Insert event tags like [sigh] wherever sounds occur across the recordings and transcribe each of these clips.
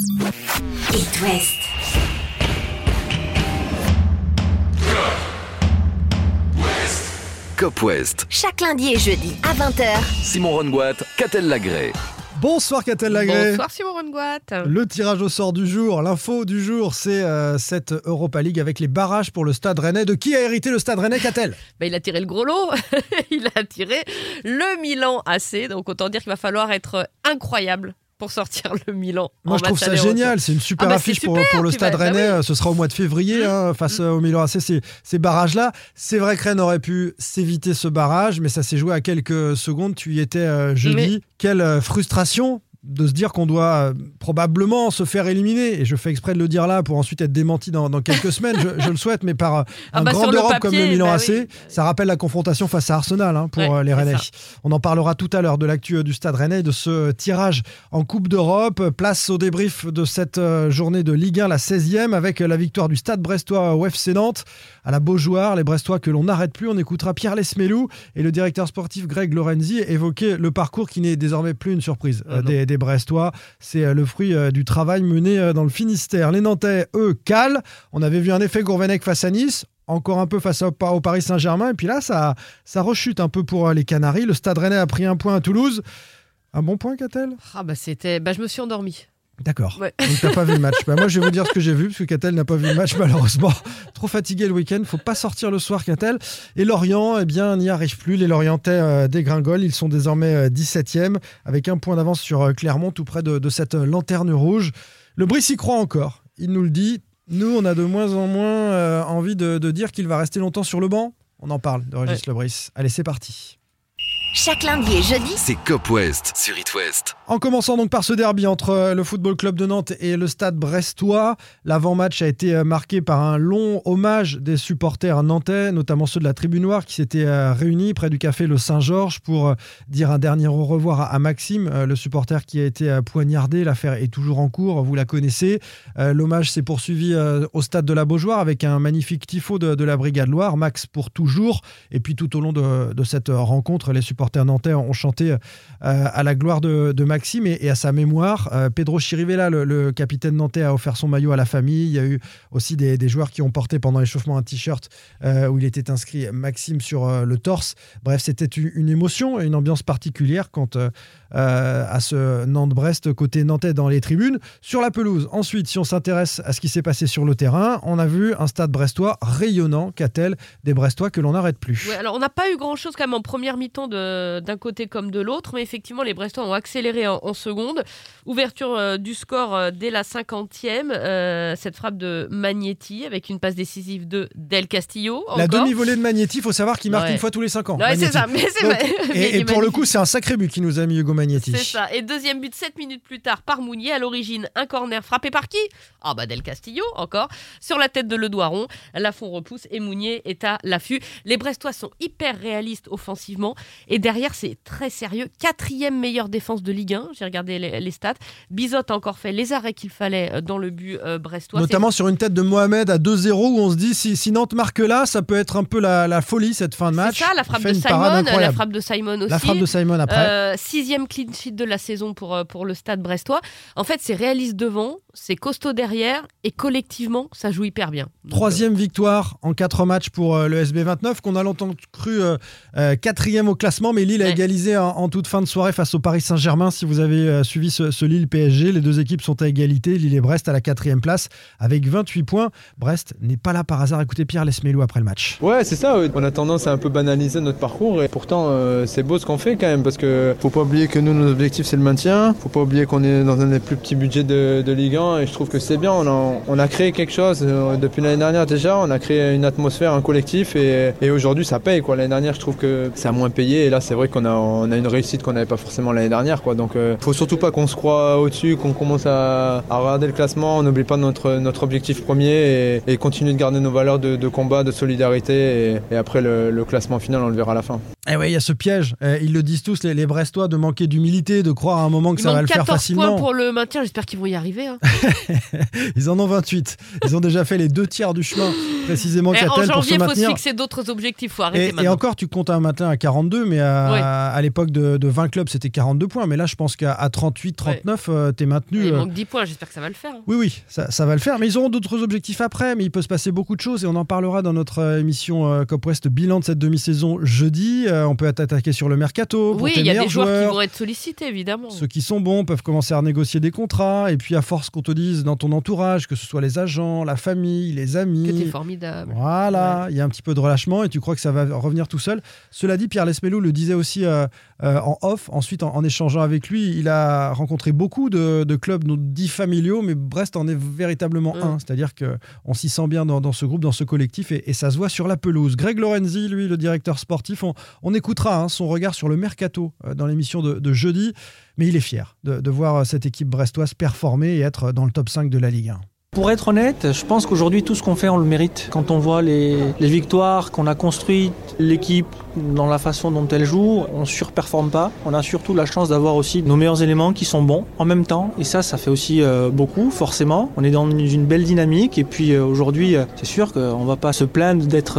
It West. Cop West. Chaque lundi et jeudi à 20h. Simon Rongoat, Catel Lagré. Bonsoir Catel Lagré. Bonsoir Simon Rongoat. Le tirage au sort du jour, l'info du jour, c'est euh, cette Europa League avec les barrages pour le Stade Rennais. De qui a hérité le Stade Rennais, Catel? Bah, il a tiré le gros lot. [laughs] il a tiré le Milan AC. Donc autant dire qu'il va falloir être incroyable pour sortir le Milan. Moi, en je trouve ça génial. C'est une super Ah bah, affiche pour, le Stade bah, bah Rennais. oui. Ce sera au mois de février hein, face au Milan AC, ces, ces barrages-là. C'est vrai que Rennes aurait pu s'éviter ce barrage, mais ça s'est joué à quelques secondes. Tu y étais euh, jeudi. Mais- Quelle euh, frustration de se dire qu'on doit euh, probablement se faire éliminer. Et je fais exprès de le dire là pour ensuite être démenti dans, dans quelques [laughs] semaines. Je, je le souhaite, mais par euh, Ah un bah, grand sur le Europe papier, comme le Milan bah AC, oui. ça rappelle la confrontation face à Arsenal hein, pour Ouais, euh, les Rennais. On en parlera tout à l'heure de l'actu du Stade Rennais, et de ce tirage en Coupe d'Europe. Place au débrief de cette journée de Ligue 1, la 16e, avec la victoire du Stade brestois au FC Nantes. À la Beaujoire, les Brestois que l'on n'arrête plus. On écoutera Pierre Lesmelou et le directeur sportif Greg Lorenzi évoquer le parcours qui n'est désormais plus une surprise euh, Ah des, des Brestois. C'est euh, le fruit euh, du travail mené euh, dans le Finistère. Les Nantais, eux, calent. On avait vu un effet Gourvenec face à Nice. Encore un peu face au, Paris Saint-Germain. Et puis là, ça, ça rechute un peu pour les Canaries. Le Stade Rennais a pris un point à Toulouse. Un bon point, Catel? Ah bah c'était. Bah je me suis endormi. D'accord. Ouais. Donc t'as pas vu le match. Bah, moi je vais vous dire ce que j'ai vu parce que Catel n'a pas vu le match [laughs] malheureusement. Trop fatigué le week-end, faut pas sortir le soir Catel. Et Lorient, eh bien n'y arrive plus. Les Lorientais euh, dégringolent, ils sont désormais euh, 17e avec un point d'avance sur euh, Clermont tout près de, de cette euh, lanterne rouge. Le Brice y croit encore. Il nous le dit. Nous on a de moins en moins euh, envie de, de dire qu'il va rester longtemps sur le banc. On en parle de Régis Le Brice. Allez c'est parti. Chaque lundi et jeudi, C'est Cop West sur It West. En commençant donc par ce derby entre euh, le Football Club de Nantes et le Stade Brestois, l'avant-match a été euh, marqué par un long hommage des supporters nantais, notamment ceux de la Tribune Noire qui s'étaient euh, réunis près du café Le Saint-Georges pour dire un dernier au revoir à, Maxime, le supporter qui a été poignardé. L'affaire est toujours en cours, vous la connaissez. L'hommage s'est poursuivi au Stade de la Beaujoire avec un magnifique tifo de, de la Brigade Loire, Max pour toujours. Et puis tout au long de, de cette rencontre, les supporters nantais ont chanté euh, à la gloire de, Maxime et, à sa mémoire. Euh, Pedro Chirivella, le, capitaine nantais, a offert son maillot à la famille. Il y a eu aussi des, joueurs qui ont porté pendant l'échauffement un t-shirt euh, où il était inscrit Maxime sur le torse. Bref, c'était une, émotion et une ambiance particulière quant à ce Nantes-Brest côté nantais dans les tribunes. Sur la pelouse, ensuite, si on s'intéresse à ce qui s'est passé sur le terrain, on a vu un stade brestois rayonnant, qu'a-t-elle, des Brestois que l'on n'arrête plus? Alors on n'a pas eu grand chose quand même en première mi-temps de- d'un côté comme de l'autre, mais effectivement les Brestois ont accéléré en, en seconde. Ouverture euh, du score euh, dès la 50e, euh, cette frappe de Magnetti avec une passe décisive de Del Castillo. La demi-volée de Magnetti, il faut savoir qu'il marque Ouais. une fois tous les 5 ans. Ouais, c'est ça, mais c'est vrai. Et, [laughs] pour le coup, c'est un sacré but qui nous a mis Hugo Magnetti. C'est ça. Et deuxième but, 7 minutes plus tard, par Mounier. À l'origine, un corner frappé par qui? Ah, bah Del Castillo, encore. Sur la tête de Le Doiron. Lafont repousse et Mounier est à l'affût. Les Brestois sont hyper réalistes offensivement. Et derrière, c'est très sérieux. Quatrième meilleure défense de Ligue 1. J'ai regardé les, les stats. Bizot a encore fait les arrêts qu'il fallait euh, dans le but euh, brestois. Notamment sur une tête de Mohamed à 2-0 où on se dit si, si Nantes marque là, ça peut être un peu la, la folie cette fin de C'est match. ça, la frappe de Simon. La frappe de Simon aussi. La frappe de Simon après. Euh, sixième clean sheet de la saison pour, pour le stade brestois. En fait, c'est réaliste devant, c'est costaud derrière et collectivement, ça joue hyper bien. Donc, Troisième victoire en quatre matchs pour le SB29 qu'on a longtemps cru quatrième au classement, mais Lille a Ouais. égalisé en, en toute fin de soirée face au Paris Saint-Germain. Si vous avez euh, suivi ce, ce Lille PSG, les deux équipes sont à égalité. Lille et Brest à la quatrième place avec 28 points. Brest n'est pas là par hasard. Écoutez Pierre Lesmelou après le match. Ouais, c'est ça. ouais. On a tendance à un peu banaliser notre parcours et pourtant euh, c'est beau ce qu'on fait quand même parce que faut pas oublier que nous nos objectifs c'est le maintien. Faut pas oublier qu'on est dans un des plus petits budgets de, de Ligue 1 et je trouve que c'est bien. On a, on a créé quelque chose euh, depuis l'année dernière déjà. On a créé une atmosphère, un collectif et, et aujourd'hui ça paye. L'année dernière je trouve que ça a moins payé et là c'est vrai qu'on a, une réussite qu'on n'avait pas forcément l'année dernière quoi. Donc euh, faut surtout pas qu'on se croit au-dessus, qu'on commence à, à regarder le classement. On n'oublie pas notre, objectif premier et, et continue de garder nos valeurs de, combat, de solidarité et, et après le, le classement final on le verra à la fin. Eh ouais, il y a ce piège. Eh, ils le disent tous, les, les Brestois, de manquer d'humilité, de croire à un moment que Il ça va le faire 14 facilement. points pour le maintien. J'espère qu'ils vont y arriver. hein. [laughs] Ils en ont 28. Ils ont déjà fait les deux tiers du chemin, précisément, Eh, en janvier, il faut se fixer d'autres objectifs. faut arrêter Et, et maintenant. encore, tu comptes un matin à 42, mais à, Ouais. à l'époque de, de 20 clubs, c'était 42 points. Mais là, je pense qu'à à 38, 39, euh, t'es maintenu. il euh, manque 10 points. J'espère que ça va le faire. hein. Oui, oui, ça, ça va le faire. Mais ils auront d'autres objectifs après. Mais il peut se passer beaucoup de choses et on en parlera dans notre euh, émission euh, Cop West bilan de cette demi-saison jeudi. Euh, on peut attaquer sur le mercato. pour Oui, il y a des joueurs, joueurs. qui vont être sollicités, évidemment. Ceux qui sont bons peuvent commencer à renégocier des contrats. Et puis, à force qu'on te dise dans ton entourage, que ce soit les agents, la famille, les amis. Que t'es formidable. Voilà, il y a un petit peu de relâchement et tu crois que ça va revenir tout seul. Cela dit, Pierre Lesmelou le disait aussi euh, euh, en off. Ensuite, en, en échangeant avec lui, il a rencontré beaucoup de, de clubs dits familiaux, mais Brest en est véritablement Mm. un. C'est-à-dire qu'on s'y sent bien dans, dans ce groupe, dans ce collectif et, et ça se voit sur la pelouse. Greg Lorenzi, lui, le directeur sportif, on, on écoutera hein, son regard sur le mercato euh, dans l'émission de, jeudi, mais il est fier de, voir euh, cette équipe brestoise performer et être dans le top 5 de la Ligue 1. Pour être honnête, je pense qu'aujourd'hui tout ce qu'on fait on le mérite. Quand on voit les victoires qu'on a construites, l'équipe dans la façon dont elle joue, on surperforme pas. On a surtout la chance d'avoir aussi nos meilleurs éléments qui sont bons en même temps. Et ça, ça fait aussi euh, beaucoup, forcément. On est dans une, belle dynamique. Et puis euh, aujourd'hui, euh, c'est sûr qu'on va pas se plaindre d'être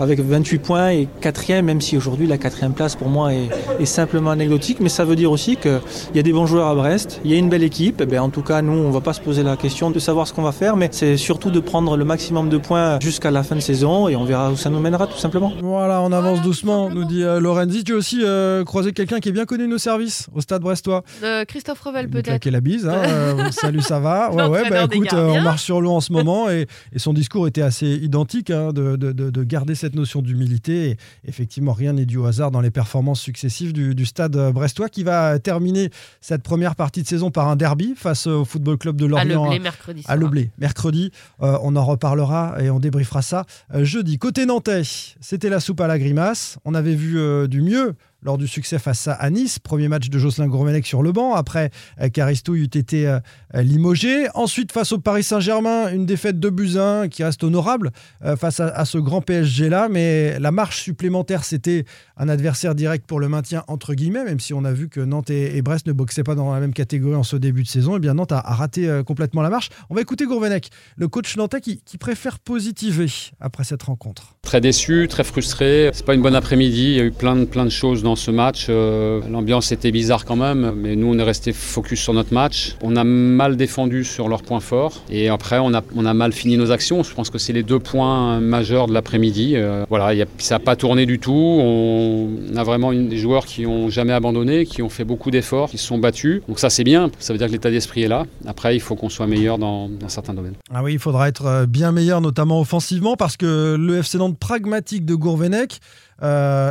avec 28 points et quatrième, même si aujourd'hui la quatrième place pour moi est, simplement anecdotique. Mais ça veut dire aussi qu'il y a des bons joueurs à Brest, il y a une belle équipe. Et bien, en tout cas, nous, on va pas se poser la question de savoir ce qu'on va faire, mais c'est surtout de prendre le maximum de points jusqu'à la fin de saison et on verra où ça nous mènera tout simplement. Voilà, on avance doucement, nous dit euh, Lorenzi. Tu as aussi euh, croisé quelqu'un qui est bien connu de nos services au stade brestois. Euh, Christophe Revel, peut-être. claquer la bise. hein, [laughs] salut, ça va Ouais, ouais, bah écoute, on marche sur l'eau en ce moment et, et son discours était assez identique hein, de, de- de- de garder cette notion d'humilité. Effectivement, rien n'est dû au hasard dans les performances successives du, du stade brestois qui va terminer cette première partie de saison par un derby face au Football Club de À Lorient. Leblé, mercredi à. Leblé, mercredi. On en reparlera et on débriefera ça jeudi. Côté nantais, c'était la soupe à la grimace. On avait vu euh, du mieux lors du succès face à, Nice. Premier match de Jocelyn Gourvenec sur le banc. Après, euh, Caristouille eut été euh, euh, limogé. Ensuite, face au Paris Saint-Germain, une défaite de Buzyn qui reste honorable face à, ce grand PSG-là. Mais la marche supplémentaire, c'était un adversaire direct pour le maintien, entre guillemets, même si on a vu que Nantes et, Brest ne boxaient pas dans la même catégorie en ce début de saison. Et bien, Nantes a, raté complètement la marche. On va écouter Gourvenec, le coach nantais qui, qui préfère positiver après cette rencontre. Très déçu, très frustré. C'est pas une bonne après-midi. Il y a eu plein de, plein de choses dans ce match. Euh, L'ambiance était bizarre quand même, mais nous on est resté focus sur notre match. On a mal défendu sur leurs points forts et après on a, on a mal fini nos actions. Je pense que c'est les deux points majeurs de l'après-midi. Euh, voilà, il y a- ça n'a pas tourné du tout. On a vraiment des joueurs qui ont jamais abandonné, qui ont fait beaucoup d'efforts, qui se sont battus. Donc ça c'est bien. Ça veut dire que l'état d'esprit est là. Après il faut qu'on soit meilleur dans, dans certains domaines. Ah oui, il faudra être euh, bien meilleur, notamment offensivement, parce que le FC Nantes pragmatique de Gourvenec,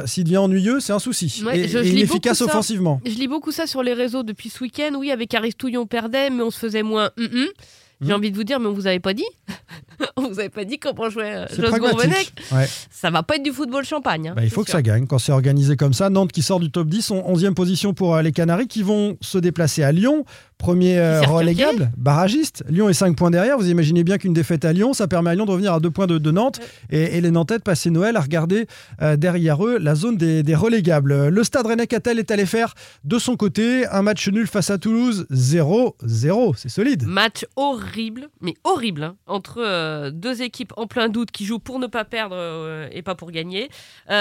s'il devient ennuyeux, c'est un souci. Ouais, et, je- beaucoup ça. offensivement. Je lis beaucoup ça sur les réseaux depuis ce week-end. Oui, avec Aristouille, on perdait, mais on se faisait moins. hum. J'ai Mhm. envie de vous dire, mais on vous avait pas dit. [laughs] on vous avait pas dit comment jouait euh, Jos Gourvenec. Ouais. Ça va pas être du football champagne. hein, Bah, il faut que sûr. ça gagne quand c'est organisé comme ça. Nantes qui sort du top 10, en 11e position pour euh, les Canaries qui vont se déplacer à Lyon. Premier euh, relégable, barragiste. Lyon est 5 points derrière. Vous imaginez bien qu'une défaite à Lyon, ça permet à Lyon de revenir à 2 points de, de Nantes. Et, et les Nantais de passer Noël à regarder euh, derrière eux la zone des, des relégables. Le Stade Rennais Catel est allé faire de son côté un match nul face à Toulouse 0-0. C'est solide. Match horrible, mais horrible, hein, entre euh, deux équipes en plein doute qui jouent pour ne pas perdre et pas pour gagner.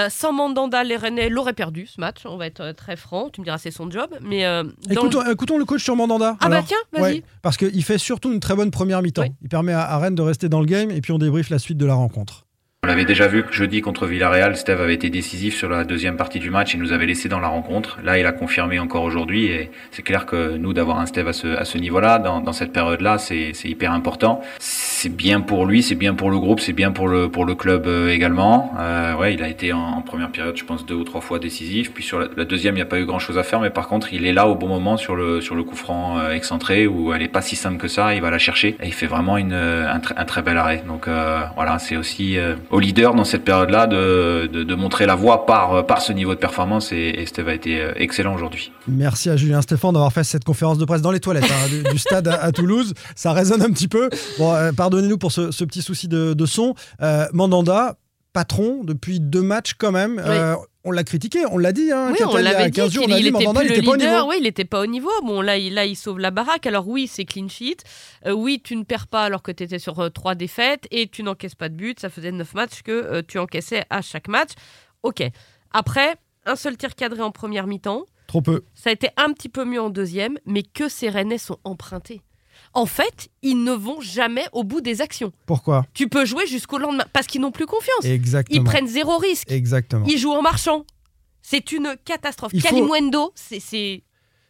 Sans Mandanda, les Rennais l'auraient perdu ce match, on va être très franc. Tu me diras, c'est son job. Mais dans Écoutons, écoutons le coach sur Mandanda. Ah bah tiens, vas-y. Ouais, parce qu'il fait surtout une très bonne première mi-temps. Oui. Il permet à, à Rennes de rester dans le game et puis on débriefe la suite de la rencontre. On l'avait déjà vu que jeudi contre Villarreal, Steve avait été décisif sur la deuxième partie du match et nous avait laissé dans la rencontre. Là, il a confirmé encore aujourd'hui et c'est clair que nous, d'avoir un Steve à ce, niveau-là, dans, cette période-là, c'est hyper important. C'est bien pour lui, c'est bien pour le groupe, c'est bien pour le, club euh, également. Euh, ouais, il a été en, première période, je pense, deux ou trois fois décisif. Puis sur la, deuxième, il n'y a pas eu grand-chose à faire, mais par contre, il est là au bon moment sur le, coup franc euh, excentré où elle est pas si simple que ça. Il va la chercher et il fait vraiment un, tr- un très bel arrêt. Donc voilà, c'est aussi au leader dans cette période-là de, de, de montrer la voie par, par ce niveau de performance et, et Steve a été euh, excellent aujourd'hui. Merci à Julien Stéphane d'avoir fait cette conférence de presse dans les toilettes hein, du, du stade à, à Toulouse. Ça résonne un petit peu. Bon, euh, pardonnez-nous pour ce, ce petit souci de, de son. Euh, Mandanda, patron depuis deux matchs quand même. Euh, on l'a critiqué, on l'a dit. Hein, Oui, on il y a l'avait dit 15 jours, qu'il on a dit était Mandanda, plus il le était pas au leader. niveau. Oui, il n'était pas au niveau. Bon, là, il, là, il sauve la baraque. Alors oui, c'est clean sheet. Euh, oui, tu ne perds pas alors que tu étais sur euh, trois défaites et tu n'encaisses pas de but. Ça faisait neuf matchs que euh, tu encaissais à chaque match. Ok. Après, un seul tir cadré en première mi-temps. Trop peu. Ça a été un petit peu mieux en deuxième, mais que ces Rennais sont empruntés. En fait, ils ne vont jamais au bout des actions. Pourquoi Tu peux jouer jusqu'au lendemain parce qu'ils n'ont plus confiance. Exactement. Ils prennent zéro risque. Exactement. Ils jouent en marchant. C'est une catastrophe. Il faut- c'est- c'est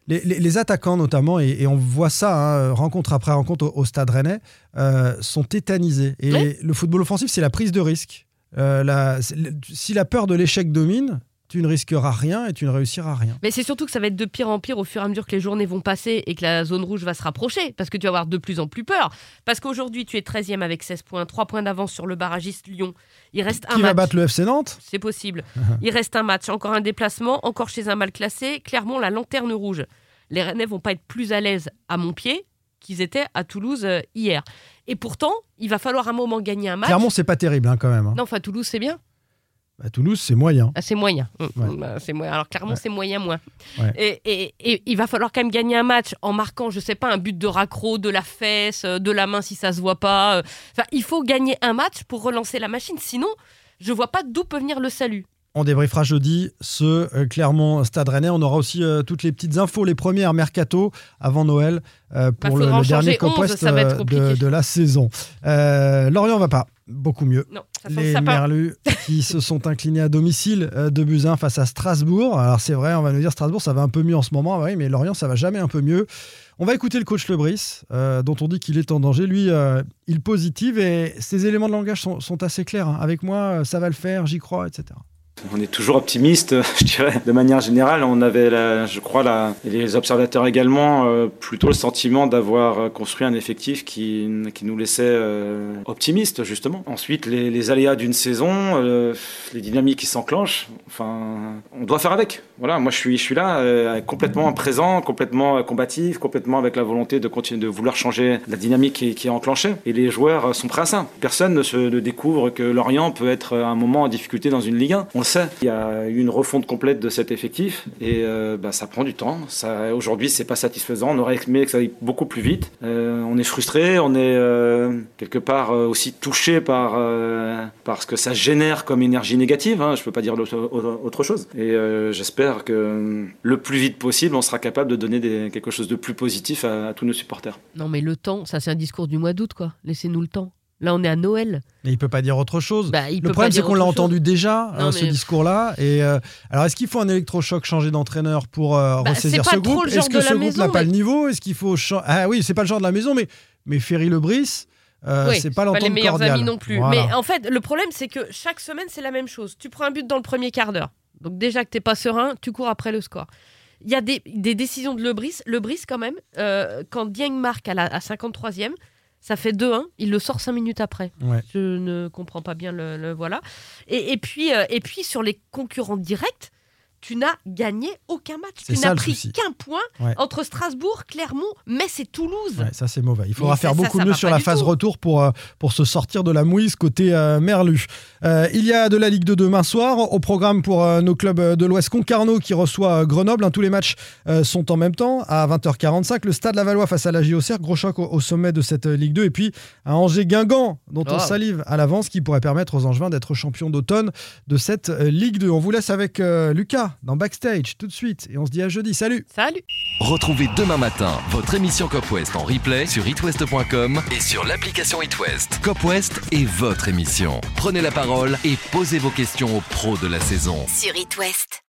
Les, les- les attaquants notamment, et, et on voit ça, hein, rencontre après rencontre au, au Stade Rennais, euh, sont tétanisés. Et le football offensif, c'est la prise de risque. Euh, la- si la peur de l'échec domine, tu ne risqueras rien et tu ne réussiras rien. Mais c'est surtout que ça va être de pire en pire au fur et à mesure que les journées vont passer et que la zone rouge va se rapprocher, parce que tu vas avoir de plus en plus peur. Parce qu'aujourd'hui, tu es 13e avec 16 points, 3 points d'avance sur le barragiste Lyon. Il reste un Qui va battre le FC Nantes? C'est possible. [laughs] Il reste un match, encore un déplacement, encore chez un mal classé. Clairement, la lanterne rouge. Les Rennais vont pas être plus à l'aise à Montpied qu'ils étaient à Toulouse euh, hier. Et pourtant, il va falloir un moment gagner un match. Clairement, c'est pas terrible hein, quand même. hein. non, enfin Toulouse, c'est bien. À Toulouse, c'est moyen. Ah, c'est moyen. Ouais. mm, bah, moyen. Alors clairement, Ouais. c'est moyen moins. Ouais. Et, et- et il va falloir quand même gagner un match en marquant, je sais pas, un but de raccro, de la fesse, euh, de la main si ça se voit pas. euh. Enfin, il faut gagner un match pour relancer la machine. Sinon, je vois pas d'où peut venir le salut. On débriefera jeudi ce euh, Clermont Stade Rennais. On aura aussi euh, toutes les petites infos, les premières mercato avant Noël euh, pour le, dernier changer Cop 11, West ça va être compliqué. de, de la saison. Lorient va pas beaucoup mieux. Non, ça Les. Merlus qui se [laughs] sont inclinés à domicile euh, de Buzyn face à Strasbourg. Alors c'est vrai, on va nous dire Strasbourg ça va un peu mieux en ce moment, oui, mais Lorient ça va jamais un peu mieux. On va écouter le coach Lebris, euh, dont on dit qu'il est en danger. Lui, euh, il positive et ses éléments de langage sont, sont assez clairs. hein. Avec moi, euh, ça va le faire, j'y crois, etc. On est toujours optimiste, [laughs] je dirais. De manière générale, on avait, je crois, les observateurs également, euh, plutôt le sentiment d'avoir euh, construit un effectif qui, qui nous laissait euh, optimistes, justement. Ensuite, les, aléas d'une saison, les dynamiques qui s'enclenchent, enfin, on doit faire avec. Voilà, moi je suis, là, euh, complètement présent, complètement euh, combatif, complètement avec la volonté de continuer de vouloir changer la dynamique qui, est enclenchée. Et les joueurs euh, sont prêts à ça. Personne ne se découvre que Lorient peut être à un moment en difficulté dans une Ligue 1. On le sait. Il y a eu une refonte complète de cet effectif et bah, ça prend du temps. Ça, aujourd'hui, c'est pas satisfaisant. On aurait aimé que ça aille beaucoup plus vite. On est frustré, on est quelque part aussi touché par par ce que ça génère comme énergie négative. Hein. Je peux pas dire autre chose. Et euh, j'espère que le plus vite possible, on sera capable de donner des- quelque chose de plus positif à, à tous nos supporters. Non, mais le temps, ça c'est un discours du mois d'août, quoi. Laissez-nous le temps. Là, on est à Noël. Mais il peut pas dire autre chose. Bah, le problème, pas c'est qu'on l'a entendu déjà, Non, hein, ce mais- discours-là. Et euh, alors, est-ce qu'il faut un électrochoc changer d'entraîneur pour euh, Bah, ressaisir pas ce groupe Est-ce que ce groupe n'a pas le niveau Est-ce qu'il faut Ah oui, c'est pas le genre de la maison, mais mais Ferry Lebris, euh, Oui, c'est pas l'entente les meilleurs cordiale. amis non plus. Voilà. Mais en fait, le problème, c'est que chaque semaine, c'est la même chose. Tu prends un but dans le premier quart d'heure. Donc déjà que t'es pas serein, tu cours après le score. Il y a des, des décisions de Lebris. Lebris, quand même, euh, quand Dieng marque à la à 53e, ça fait 2-1. Il le sort 5 minutes après. Ouais. Je ne comprends pas bien le, le- voilà. Et, et puis, euh, et puis, sur les concurrents directs, tu n'as gagné aucun match. Tu n'as pris qu'un point Ouais. entre Strasbourg, Clermont, Metz et Toulouse. Ouais, ça c'est mauvais. Il faudra Mais faire ça, beaucoup ça mieux sur la phase tout. retour pour, euh, pour se sortir de la mouise côté euh, Merlu. Euh, il y a de la Ligue 2 demain soir au programme pour euh, nos clubs de l'Ouest. Concarneau qui reçoit Grenoble. hein. tous les matchs sont en même temps à 20h45. Le Stade Lavallois face à la JOCR. Gros choc au, au sommet de cette Ligue 2. Et puis un Angers-Guingamp dont on Wow. salive à l'avance qui pourrait permettre aux Angevins d'être champions d'automne de cette Ligue 2. On vous laisse avec euh, Dans Backstage tout de suite. Et on se dit à jeudi. Salut Salut Retrouvez demain matin votre émission Cop West en replay sur itwest.com et sur l'application itwest. Cop West est votre émission. Prenez la parole et posez vos questions aux pros de la saison. Sur It West.